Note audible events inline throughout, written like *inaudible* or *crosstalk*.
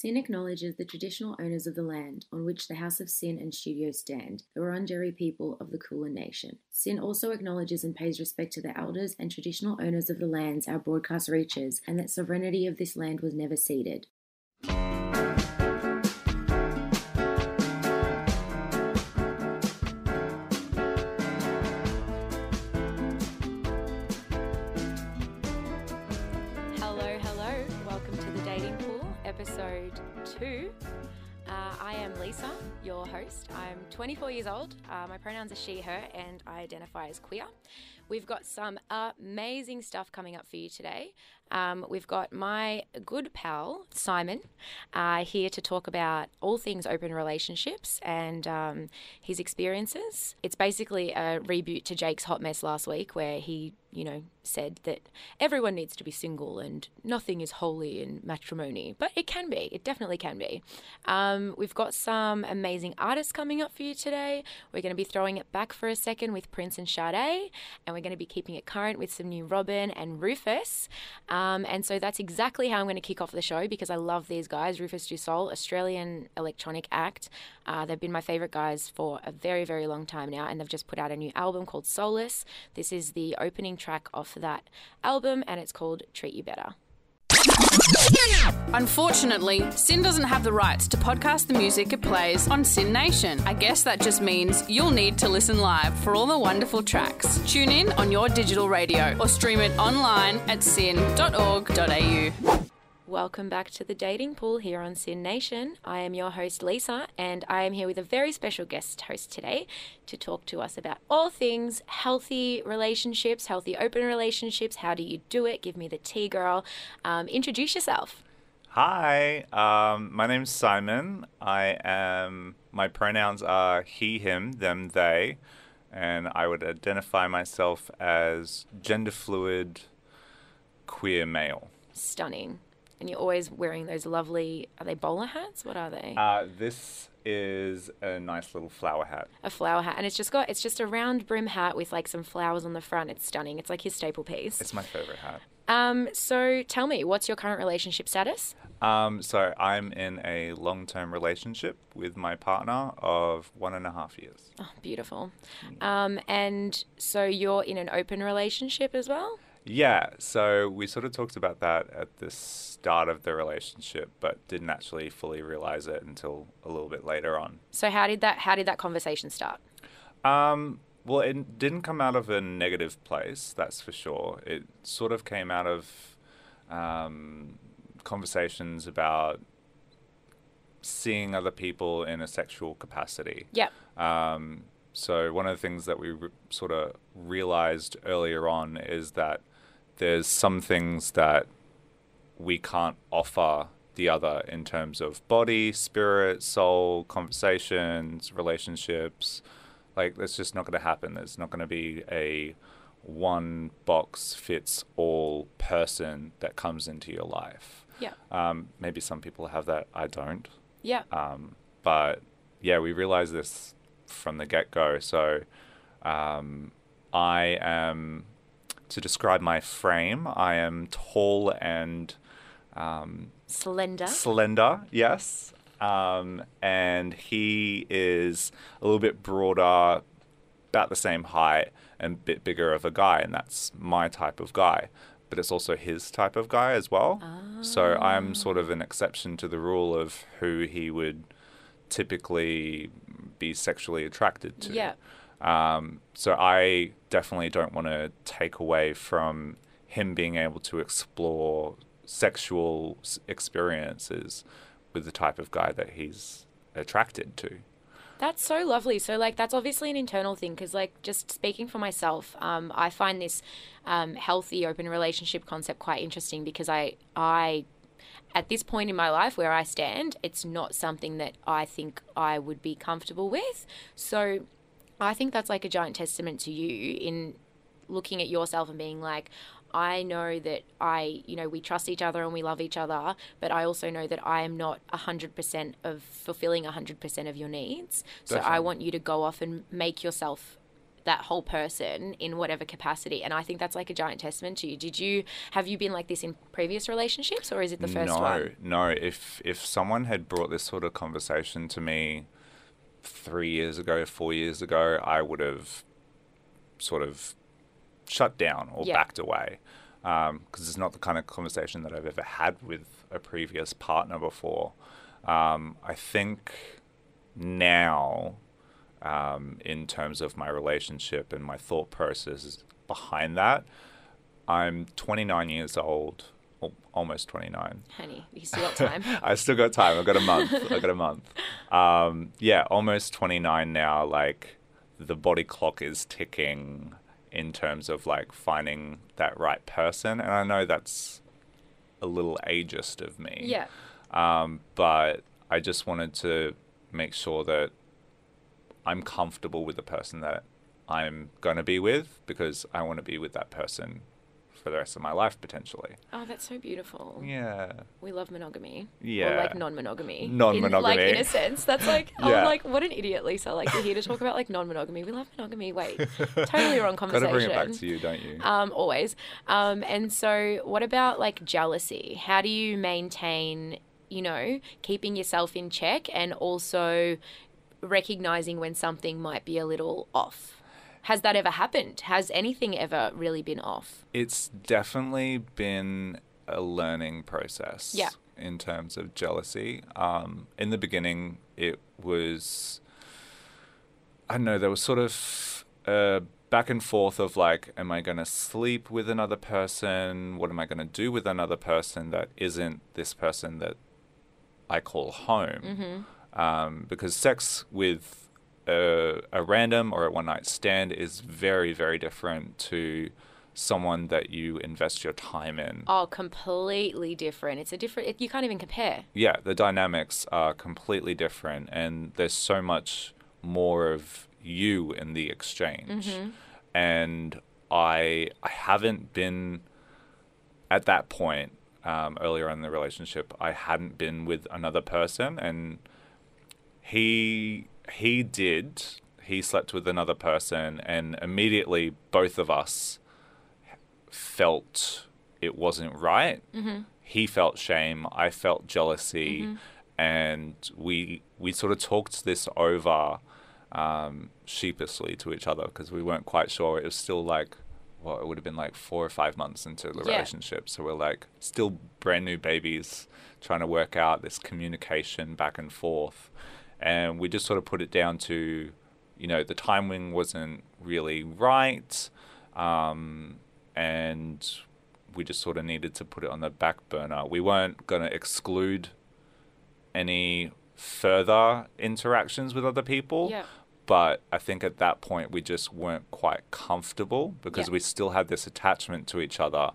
Sin acknowledges the traditional owners of the land on which the House of Sin and studio stand, the Wurundjeri people of the Kulin Nation. Sin also acknowledges and pays respect to the elders and traditional owners of the lands our broadcast reaches, and that sovereignty of this land was never ceded. Episode two. Uh, I am Lisa, your host. I'm 24 years old. Uh, my pronouns are she, her, and I identify as queer. We've got some amazing stuff coming up for you today. Um, we've got my good pal, Simon, uh, here to talk about all things open relationships and um, his experiences. It's basically a reboot to Jake's Hot Mess last week, where he, you know, said that everyone needs to be single and nothing is holy in matrimony. But it can be, it definitely can be. Um, we've got some amazing artists coming up for you today. We're going to be throwing it back for a second with Prince and Sade, and we're going to be keeping it current with some new Robyn and Rufus. Um, and so that's exactly how I'm going to kick off the show because I love these guys. Rufus Du Sol, Australian electronic act. Uh, they've been my favorite guys for a very, very long time now, and they've just put out a new album called Solace. This is the opening track off that album, and it's called Treat You Better. Unfortunately, Sin doesn't have the rights to podcast the music it plays on Sin Nation. I guess that just means you'll need to listen live for all the wonderful tracks. Tune in on your digital radio or stream it online at sin.org.au. Welcome back to the dating pool here on Sin Nation. I am your host, Lisa, and I am here with a very special guest host today to talk to us about all things healthy relationships, healthy open relationships. How do you do it? Give me the tea, girl. Um, introduce yourself. Hi, um, my name's Simon. I am, my pronouns are he, him, them, they, and I would identify myself as gender fluid queer male. Stunning. And you're always wearing those lovely, are they bowler hats? What are they? Uh, this is a nice little flower hat. a flower hat. And it's just got, it's just a round brim hat with like some flowers on the front. It's stunning. It's like his staple piece. It's my favorite hat. Um, so tell me, what's your current relationship status? Um, so I'm in a long term relationship with my partner of one and a half years. Oh, beautiful. Um, and so you're in an open relationship as well? Yeah, so we sort of talked about that at the start of the relationship, but didn't actually fully realize it until a little bit later on. So how did that how did that conversation start? Um, well, it didn't come out of a negative place, that's for sure. It sort of came out of um, conversations about seeing other people in a sexual capacity. Yep. Um, so one of the things that we re- sort of realized earlier on is that there's some things that we can't offer the other in terms of body, spirit, soul, conversations, relationships. Like that's just not going to happen. There's not going to be a one box fits all person that comes into your life. Yeah. Um, maybe some people have that. I don't. Yeah. Um, but yeah, we realized this from the get go. So um, I am, to describe my frame, I am tall and um, Slender. slender, yes. Um, and he is a little bit broader, about the same height, and a bit bigger of a guy. And that's my type of guy. But it's also his type of guy as well. So I'm sort of an exception to the rule of who he would typically be sexually attracted to. Yeah. Um, so I definitely don't want to take away from him being able to explore sexual experiences with the type of guy that he's attracted to. That's so lovely. So, like, that's obviously an internal thing because, like, just speaking for myself, um, I find this um, healthy open relationship concept quite interesting because I, I, at this point in my life where I stand, it's not something that I think I would be comfortable with. So, I think that's like a giant testament to you in looking at yourself and being like, I know that I, you know, we trust each other and we love each other, but I also know that I am not 100% of fulfilling 100% of your needs. So I want you to go off and make yourself that whole person in whatever capacity. And I think that's like a giant testament to you. Did you have you been like this in previous relationships, or is it the first no, one? no. If if someone had brought this sort of conversation to me three years ago, four years ago, I would have sort of shut down or Yeah. backed away because it's not the kind of conversation that I've ever had with a previous partner before. Um, I think now, um, in terms of my relationship and my thought processes behind that, I'm 29 years old, almost 29. Honey, you still got time. *laughs* I still got time. I've got a month. I've got a month. Um, yeah, almost 29 now. Like the body clock is ticking in terms of like finding that right person. And I know that's a little ageist of me. yeah. Um, but I just wanted to make sure that I'm comfortable with the person that I'm going to be with because I want to be with that person for the rest of my life potentially. Oh, that's so beautiful. Yeah. We love monogamy. Or Yeah. like non-monogamy. Non-monogamy. in a sense, that's like *laughs* Yeah. I'm like what an idiot, Lisa. Like you're here to talk about like non-monogamy. We love monogamy. Wait, totally wrong conversation. Got to bring it back to you, don't you? Um, always. Um, and so, what about like jealousy? How do you maintain, you know, keeping yourself in check and also recognizing when something might be a little off? Has that ever happened? Has anything ever really been off? It's definitely been a learning process. Yeah. In terms of jealousy, um, in the beginning, it was. I don't know. There was sort of a back and forth of like, am I going to sleep with another person? What am I going to do with another person that isn't this person that I call home? Um, because sex with a, a random or a one night stand is very, very different to someone that you invest your time in. Oh, completely different. It's a different. It, you can't even compare. Yeah, the dynamics are completely different, and there's so much more of you in the exchange. And I, I haven't been at that point um, earlier in the relationship. I hadn't been with another person, and he he did. He slept with another person, and immediately both of us felt it wasn't right. He felt shame. I felt jealousy, and we we sort of talked this over um, sheepishly to each other because we weren't quite sure. It was still like well, it would have been like four or five months into the Yeah. relationship, so we're like still brand new babies trying to work out this communication back and forth, and we just sort of put it down to you know the timing wasn't really right. Um, and we just sort of needed to put it on the back burner. We weren't going to exclude any further interactions with other people. Yeah. But I think at that point we just weren't quite comfortable because Yeah. we still had this attachment to each other,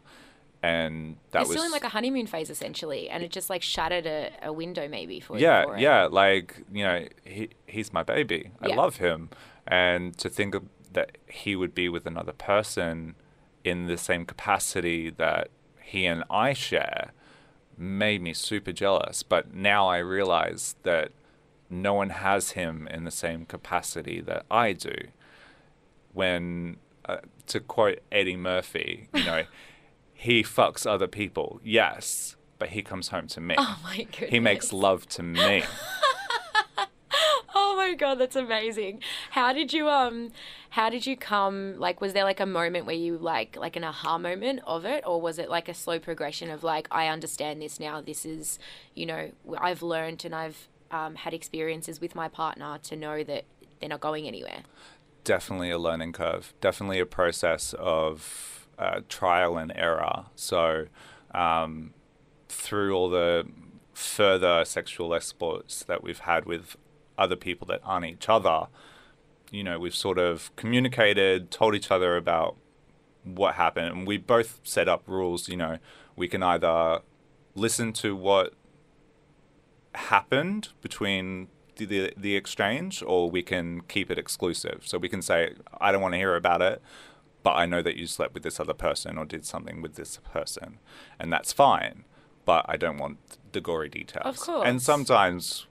and that You're was still in like a honeymoon phase essentially, and it just like shattered a, a window maybe for yeah, for yeah. Like you know, he he's my baby. I Yeah. love him, and to think of, that he would be with another person in the same capacity that he and I share made me super jealous. But now I realize that no one has him in the same capacity that I do. When, uh, to quote Eddie Murphy, you know, *laughs* he fucks other people, yes, but he comes home to me. Oh my goodness. He makes love to me. *laughs* Oh my god, that's amazing. How did you um how did you come like was there like a moment where you like like an aha moment of it or was it like a slow progression of like I understand this now this is you know I've learned and I've um, had experiences with my partner to know that they're not going anywhere. Definitely a learning curve. Definitely a process of uh, trial and error. So, um, through all the further sexual exploits that we've had with other people that aren't each other, you know, we've sort of communicated, told each other about what happened, and we both set up rules. You know, we can either listen to what happened between the, the the exchange, or we can keep it exclusive. So we can say, I don't want to hear about it, but I know that you slept with this other person or did something with this person, and that's fine. But I don't want the gory details. Of course. And sometimes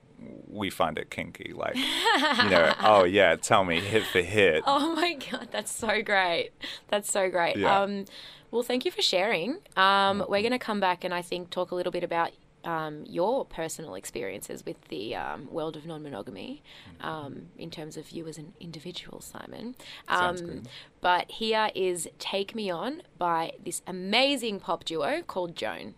we find it kinky. Like, you know, *laughs* oh yeah, tell me hit for hit. Oh my god, that's so great. That's so great. Yeah. Um, well, thank you for sharing. Um, we're going to come back and I think talk a little bit about um, your personal experiences with the um, world of non-monogamy um, in terms of you as an individual, Simon. Um. But here is "Take Me On" by this amazing pop duo called Joan.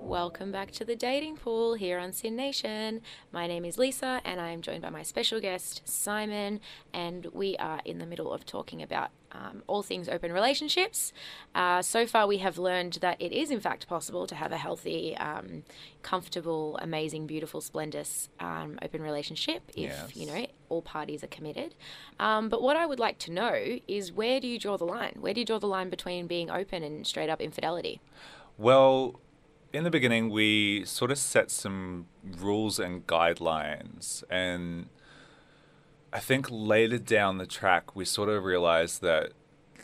Welcome back to the dating pool here on Sin Nation. My name is Lisa, and I am joined by my special guest Simon, and we are in the middle of talking about um, all things open relationships. Uh, so far, we have learned that it is in fact possible to have a healthy, um, comfortable, amazing, beautiful, splendid um, open relationship if Yes. you know all parties are committed. Um, but what I would like to know is where do you draw the line? Where do you draw the line between being open and straight up infidelity? Well, in the beginning, we sort of set some rules and guidelines. And I think later down the track, we sort of realized that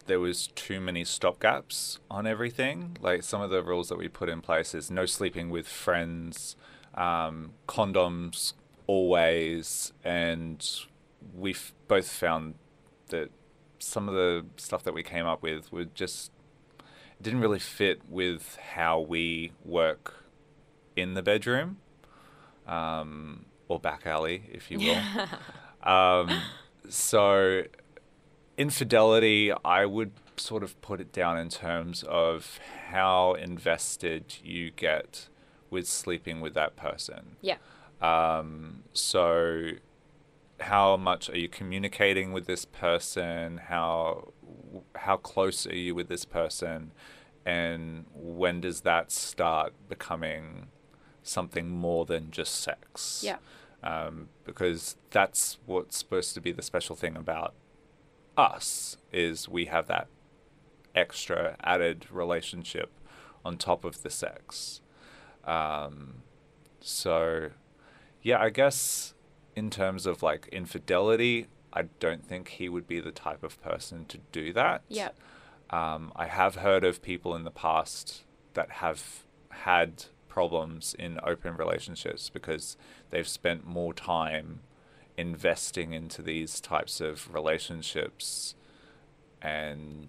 there was too many stopgaps on everything. Like some of the rules that we put in place is no sleeping with friends, um, condoms always, and we both found that some of the stuff that we came up with were just didn't really fit with how we work in the bedroom um, or back alley, if you will. *laughs* um, so, infidelity, I would sort of put it down in terms of how invested you get with sleeping with that person. Yeah. Um, so, how much are you communicating with this person? How how close are you with this person? And when does that start becoming something more than just sex? Yeah. Um, because that's what's supposed to be the special thing about us is we have that extra added relationship on top of the sex. Um, so, yeah, I guess in terms of like infidelity, I don't think he would be the type of person to do that. Yeah. Um, I have heard of people in the past that have had problems in open relationships because they've spent more time investing into these types of relationships and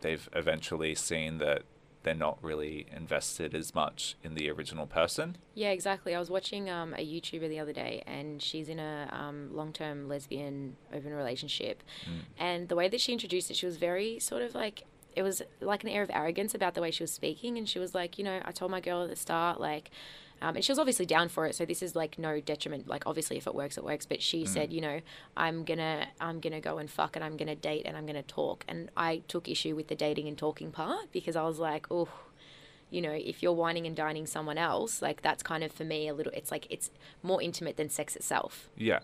they've eventually seen that they're not really invested as much in the original person. Yeah, exactly. I was watching um, a YouTuber the other day, and she's in a um, long-term lesbian open relationship, and the way that she introduced it, she was very sort of like it was like an air of arrogance about the way she was speaking, and she was like, you know, I told my girl at the start, like. Um, and she was obviously down for it, so this is like no detriment. Like obviously, if it works, it works. But she said, you know, I'm gonna, I'm gonna go and fuck, and I'm gonna date, and I'm gonna talk. And I took issue with the dating and talking part because I was like, oh, you know, if you're wining and dining someone else, like that's kind of for me a little. It's like it's more intimate than sex itself. Yeah.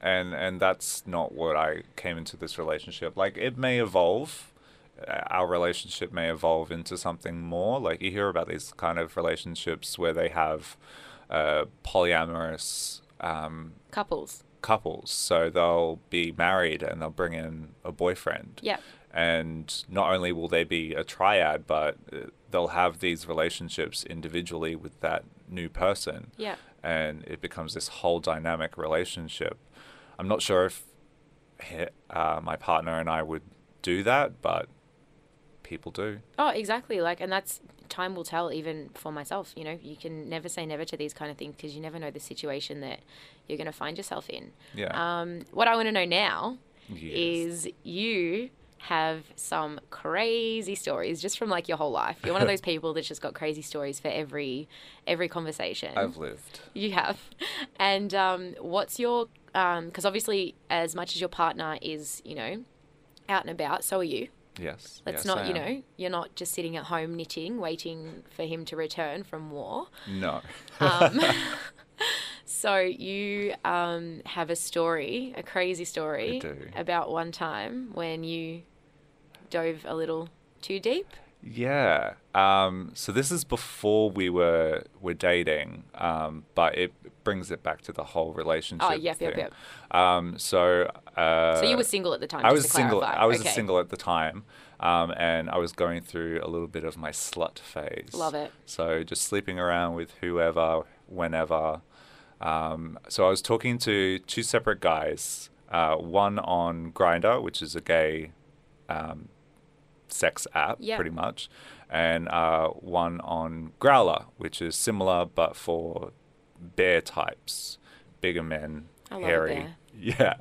And and that's not what I came into this relationship. Like it may evolve. Our relationship may evolve into something more. Like you hear about these kind of relationships where they have uh, polyamorous um, Couples, couples. So they'll be married and they'll bring in a boyfriend. yeah, And not only will they be a triad, but uh, they'll have these relationships individually with that new person yeah, and it becomes this whole dynamic relationship. I'm not sure if uh, my partner and I would do that, but people do. Oh, exactly. Like, and that's time will tell. Even for myself, you know, you can never say never to these kind of things because you never know the situation that you're going to find yourself in. Yeah. Um, what I want to know now Yes. is you have some crazy stories just from like your whole life. You're one of *laughs* those people that's just got crazy stories for every every conversation. I've lived. You have. And um, what's your, because obviously, as much as your partner is, you know, out and about, so are you. Yes. Let's yes, not, I you know, you're not just sitting at home knitting, waiting for him to return from war. No. Um, *laughs* *laughs* so you um, have a story, a crazy story about one time when you dove a little too deep. Yeah. Um, so this is before we were were dating, um, but it brings it back to the whole relationship. Oh, yep, yep, thing. yep. Um, so. Uh, So you were single at the time. I was single. clarify. I was okay. single at the time, um, and I was going through a little bit of my slut phase. Love it. So just sleeping around with whoever, whenever. Um, so I was talking to two separate guys, uh, one on Grindr, which is a gay um, sex app, pretty much, and uh, one on Growlr, which is similar but for bear types, bigger men, I hairy. *laughs* Yeah.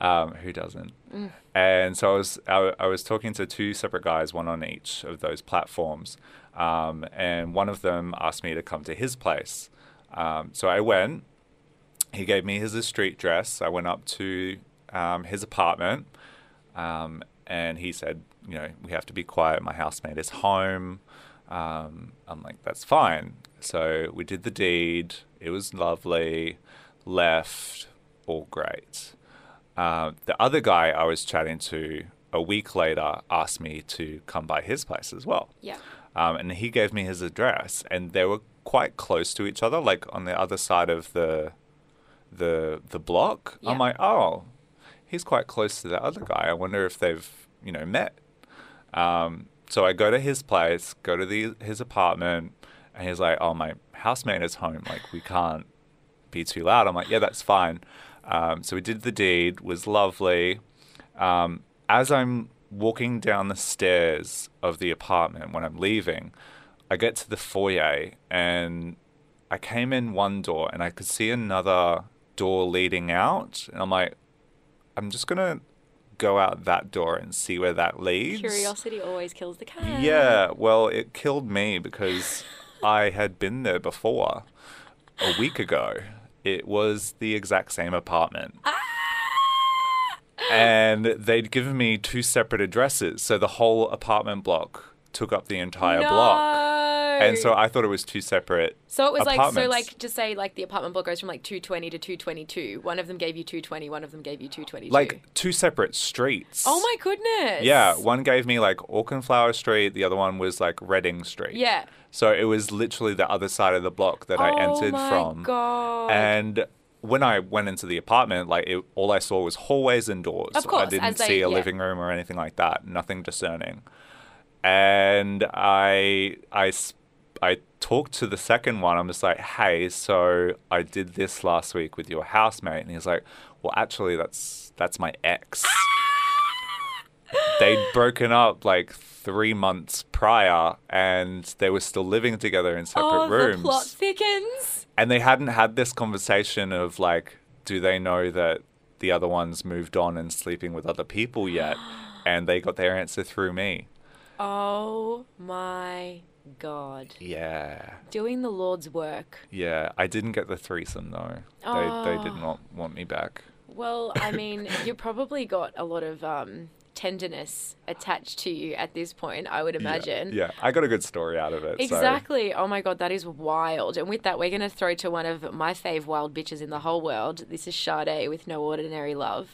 Um, who doesn't? Mm. And so I was I, I was talking to two separate guys, one on each of those platforms, um, and one of them asked me to come to his place. Um, so I went. He gave me his street dress. I went up to um, his apartment, um, and he said, "You know, we have to be quiet. My housemate is home." Um, I'm like, "That's fine." So we did the deed. It was lovely. Left, all great. Uh, the other guy I was chatting to a week later asked me to come by his place as well. Yeah. Um, and he gave me his address, and they were quite close to each other, like on the other side of the the the block. Yeah. I'm like, oh, he's quite close to the other guy. I wonder if they've you know met. Um, so I go to his place, go to the his apartment, and he's like, oh, my housemate is home. Like we can't be too loud. I'm like, yeah, that's fine. Um, so we did the deed, was lovely. Um, as I'm walking down the stairs of the apartment when I'm leaving, I get to the foyer and I came in one door and I could see another door leading out. And I'm like, I'm just going to go out that door and see where that leads. Curiosity always kills the cat. Yeah, well, it killed me because *laughs* I had been there before a week ago. It was the exact same apartment. Ah! And they'd given me two separate addresses. So the whole apartment block took up the entire block. And so I thought it was two separate. So it was like so like just say like the apartment block goes from like 220 to 222. One of them gave you 220, one of them gave you 222. Like two separate streets. Oh my goodness. Yeah, one gave me like Auchenflower Street, the other one was like Reading Street. Yeah. So it was literally the other side of the block that I oh entered my from. God. And when I went into the apartment, like it, all I saw was hallways and doors. Of course, I didn't they- see a yeah. living room or anything like that. Nothing discerning. And I, I, I talked to the second one. I'm just like, hey, so I did this last week with your housemate, and he's like, well, actually, that's that's my ex. *laughs* They'd broken up like three months prior, and they were still living together in separate oh, rooms the plot thickens. and they hadn't had this conversation of like, do they know that the other one's moved on and sleeping with other people yet? *gasps* And they got their answer through me. Oh my god. Yeah, Doing the Lord's work. yeah. I didn't get the threesome though. They they did not want me back. Well, I *laughs* mean, you probably got a lot of um, tenderness attached to you at this point, I would imagine. Yeah, I got a good story out of it. so- Exactly. Oh my god, that is wild. And with that, we're going to throw to one of my fave wild bitches in the whole world. This is Sade with No Ordinary Love.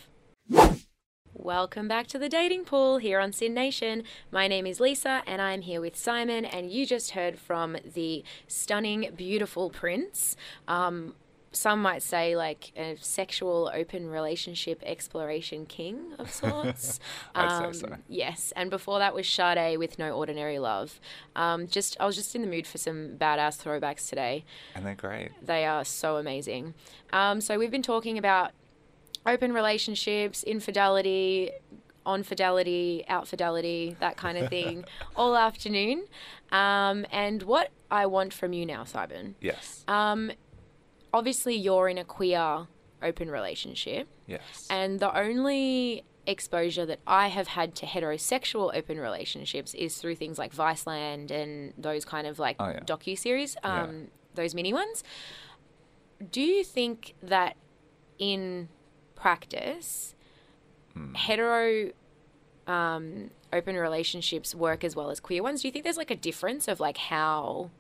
Welcome back to the dating pool here on Sin Nation. My name is Lisa and I'm here with Simon. And you just heard from the stunning, beautiful Prince. Um, some might say like a sexual open relationship exploration king of *laughs* sorts. Say so. Um, Yes, and before that was Sade with No Ordinary Love. Um, just I was just in the mood for some badass throwbacks today. and they're great. They are so amazing. Um, so we've been talking about open relationships, infidelity, on fidelity, out fidelity, that kind of *laughs* thing, all afternoon. Um, and what I want from you now, Simon. Yes. Um, obviously, you're in a queer open relationship. yes. And the only exposure that I have had to heterosexual open relationships is through things like Viceland and those kind of like Oh, yeah. docu series, Yeah. um, those mini ones. Do you think that in practice, Hmm. hetero um, open relationships work as well as queer ones? Do you think there's like a difference of like how?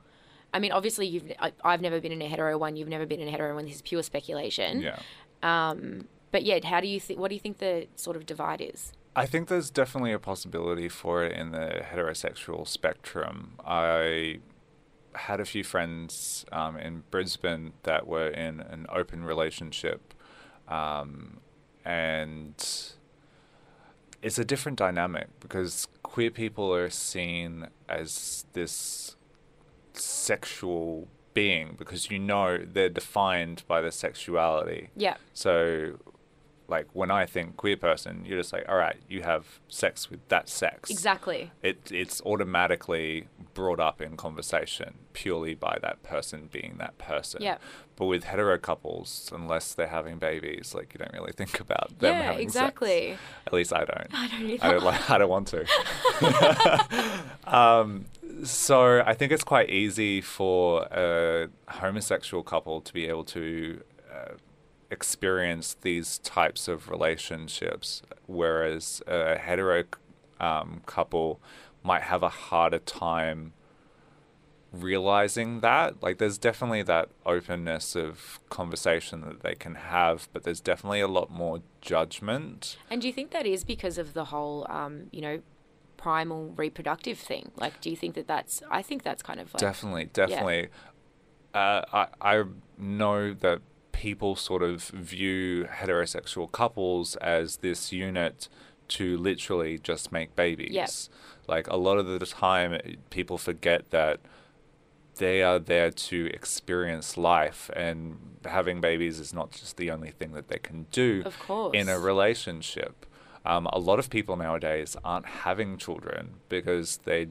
I mean, obviously, you've I, I've never been in a hetero one. You've never been in a hetero one. This is pure speculation. yeah. Um, but yeah, how do you think? What do you think the sort of divide is? I think there's definitely a possibility for it in the heterosexual spectrum. I had a few friends um, in Brisbane that were in an open relationship, um, and it's a different dynamic because queer people are seen as this sexual being because you know they're defined by their sexuality. Yeah. So, like when I think queer person, you're just like, all right, you have sex with that sex. Exactly. It it's automatically brought up in conversation purely by that person being that person. Yeah. But with hetero couples, unless they're having babies, like you don't really think about them Yeah, having exactly. sex. At least I don't. I don't either. I don't like. I don't want to. *laughs* um, so I think it's quite easy for a homosexual couple to be able to uh, experience these types of relationships, whereas a hetero um, couple might have a harder time realizing that like there's definitely that openness of conversation that they can have but there's definitely a lot more judgment And do you think that is because of the whole, um, you know, primal reproductive thing? Like, do you think that that's? I think that's kind of like definitely definitely uh, I, I know that people sort of view heterosexual couples as this unit to literally just make babies like a lot of the time people forget that they are there to experience life and having babies is not just the only thing that they can do Of course. in a relationship um, a lot of people nowadays aren't having children because they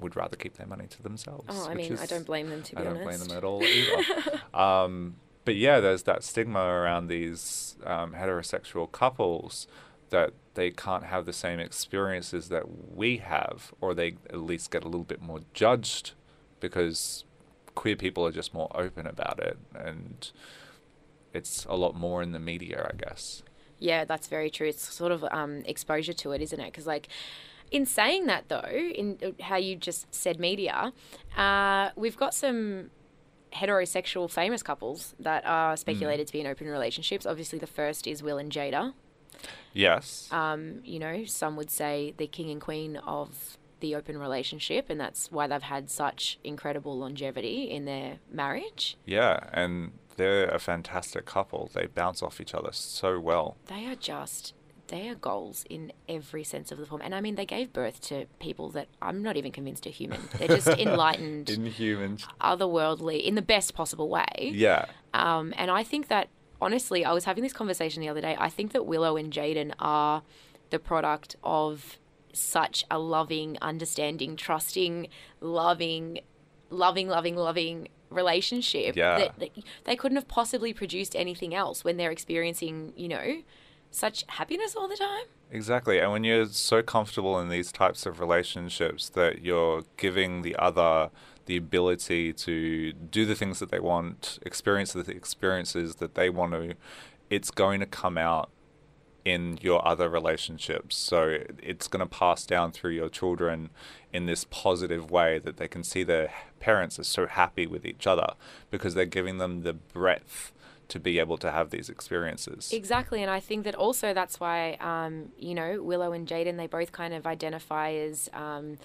would rather keep their money to themselves. Oh, I mean, I don't blame them to be honest. I don't honest. blame them at all either. *laughs* um, but yeah, there's that stigma around these um, heterosexual couples that they can't have the same experiences that we have, or they at least get a little bit more judged because queer people are just more open about it, and it's a lot more in the media, I guess. Yeah, that's very true. It's sort of um, exposure to it, isn't it? Because like. In saying that, though, in uh, how you just said media, uh, we've got some heterosexual famous couples that are speculated to be in open relationships. Obviously, the first is Will and Jada. Yes. um, you know, some would say the king and queen of the open relationship, and that's why they've had such incredible longevity in their marriage. yeah, and they're a fantastic couple. They bounce off each other so well. They are just, they are goals in every sense of the form. And I mean, they gave birth to people that I'm not even convinced are human. They're just *laughs* enlightened, Inhuman. otherworldly, in the best possible way. Yeah. Um, and I think that, honestly, I was having this conversation the other day. I think that Willow and Jaden are the product of such a loving, understanding, trusting, loving, loving, loving, loving relationship Yeah. that, that they couldn't have possibly produced anything else when they're experiencing, you know, such happiness all the time. Exactly. And when you're so comfortable in these types of relationships that you're giving the other the ability to do the things that they want, experience the experiences that they want to, it's going to come out in your other relationships. So it's going to pass down through your children in this positive way that they can see their parents are so happy with each other because they're giving them the breadth to be able to have these experiences. Exactly, and I think that also that's why um, you know Willow and Jaden they both kind of identify as um,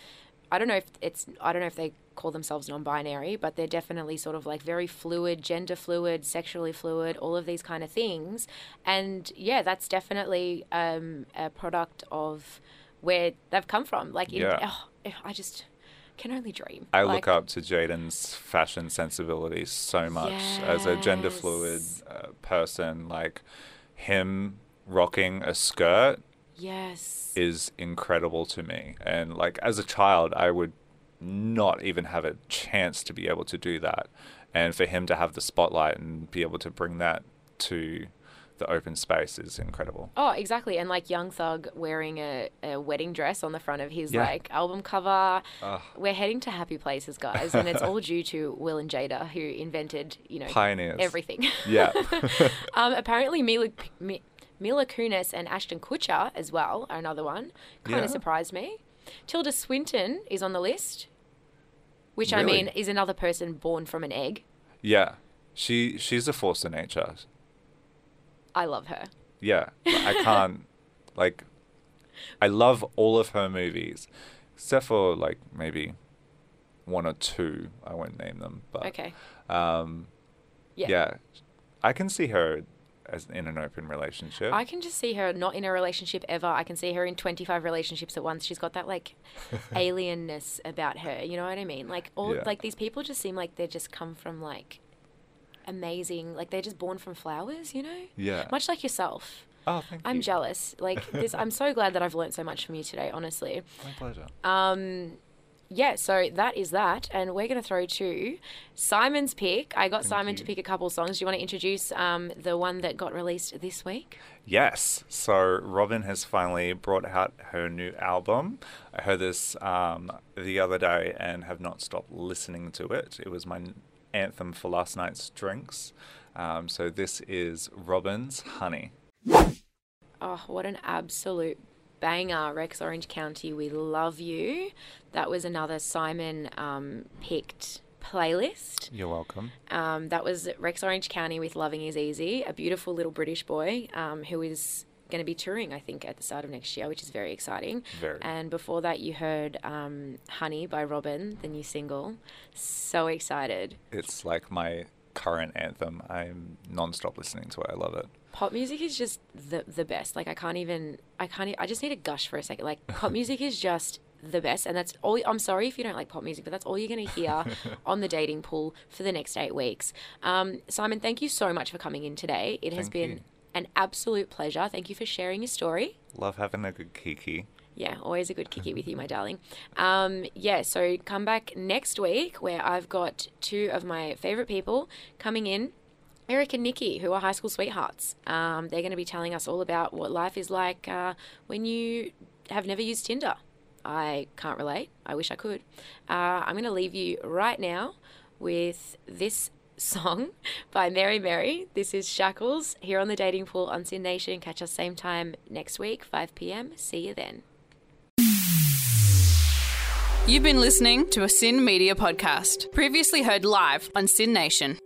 I don't know if it's I don't know if they call themselves non-binary, but they're definitely sort of like very fluid, gender fluid, sexually fluid, all of these kind of things, and yeah, that's definitely um, a product of where they've come from. Like, in, Yeah. oh, I just can only dream. I Like, look up to Jaden's fashion sensibility so much as a gender fluid uh, person. Like him rocking a skirt Yes. is incredible to me. And like as a child, I would not even have a chance to be able to do that. And for him to have the spotlight and be able to bring that to the open space is incredible. Oh, exactly. And like Young Thug wearing a, a wedding dress on the front of his Yeah. like album cover. We're heading to happy places, guys, and it's all *laughs* due to Will and Jada, who invented, you know, Pioneers. everything. Yeah. *laughs* um, apparently, Mila, Mi- Mila Kunis and Ashton Kutcher as well are another one. Kind of Yeah. surprised me. Tilda Swinton is on the list, which I mean is another person born from an egg. yeah. She she's a force of nature. I love her. Yeah, I can't *laughs* like. I love all of her movies, except for like maybe one or two. I won't name them, but Okay. um, Yeah. yeah. I can see her as in an open relationship. I can just see her not in a relationship ever. I can see her in 25 relationships at once. She's got that like *laughs* alienness about her. You know what I mean? Like all Yeah. like these people just seem like they just come from like amazing, like they're just born from flowers, you know? yeah. Much like yourself. oh, thank you. I'm you. jealous. Like *laughs* this I'm so glad that I've learned so much from you today, honestly. My pleasure. Um, yeah, so that is that, and we're going to throw to Simon's pick. I got Simon to pick a couple songs. Do you want to introduce um, the one that got released this week? Yes. So Robyn has finally brought out her new album. I heard this um, the other day and have not stopped listening to it. It was my anthem for last night's drinks. Um, so this is Robyn's Honey. Oh, what an absolute banger, Rex Orange County. We love you. That was another Simon um, picked playlist. You're welcome. Um, that was Rex Orange County with Loving Is Easy, a beautiful little British boy um, who is going to be touring, I think, at the start of next year, which is very exciting. Very. And before that, you heard um, Honey by Robyn, the new single. So excited. It's like my current anthem. I'm non-stop listening to it. I love it. Pop music is just the the best. Like I can't even I can't I just need to gush for a second. Like pop *laughs* music is just the best and that's all I'm sorry if you don't like pop music, but that's all you're going to hear *laughs* on the dating pool for the next 8 weeks. Um, Simon, thank you so much for coming in today. It has Thank been you. An absolute pleasure. Thank you for sharing your story. Love having a good kiki. Yeah, always a good kiki with you, my darling. Um, yeah, so come back next week where I've got two of my favorite people coming in. Eric and Nikki, who are high school sweethearts. Um, they're going to be telling us all about what life is like uh, when you have never used Tinder. I can't relate. I wish I could. Uh, I'm going to leave you right now with this song by Mary Mary. This is Shackles here on the Dating Pool on SYN Nation. Catch us same time next week, 5 p.m. See you then. You've been listening to a SYN Media podcast, previously heard live on SYN Nation.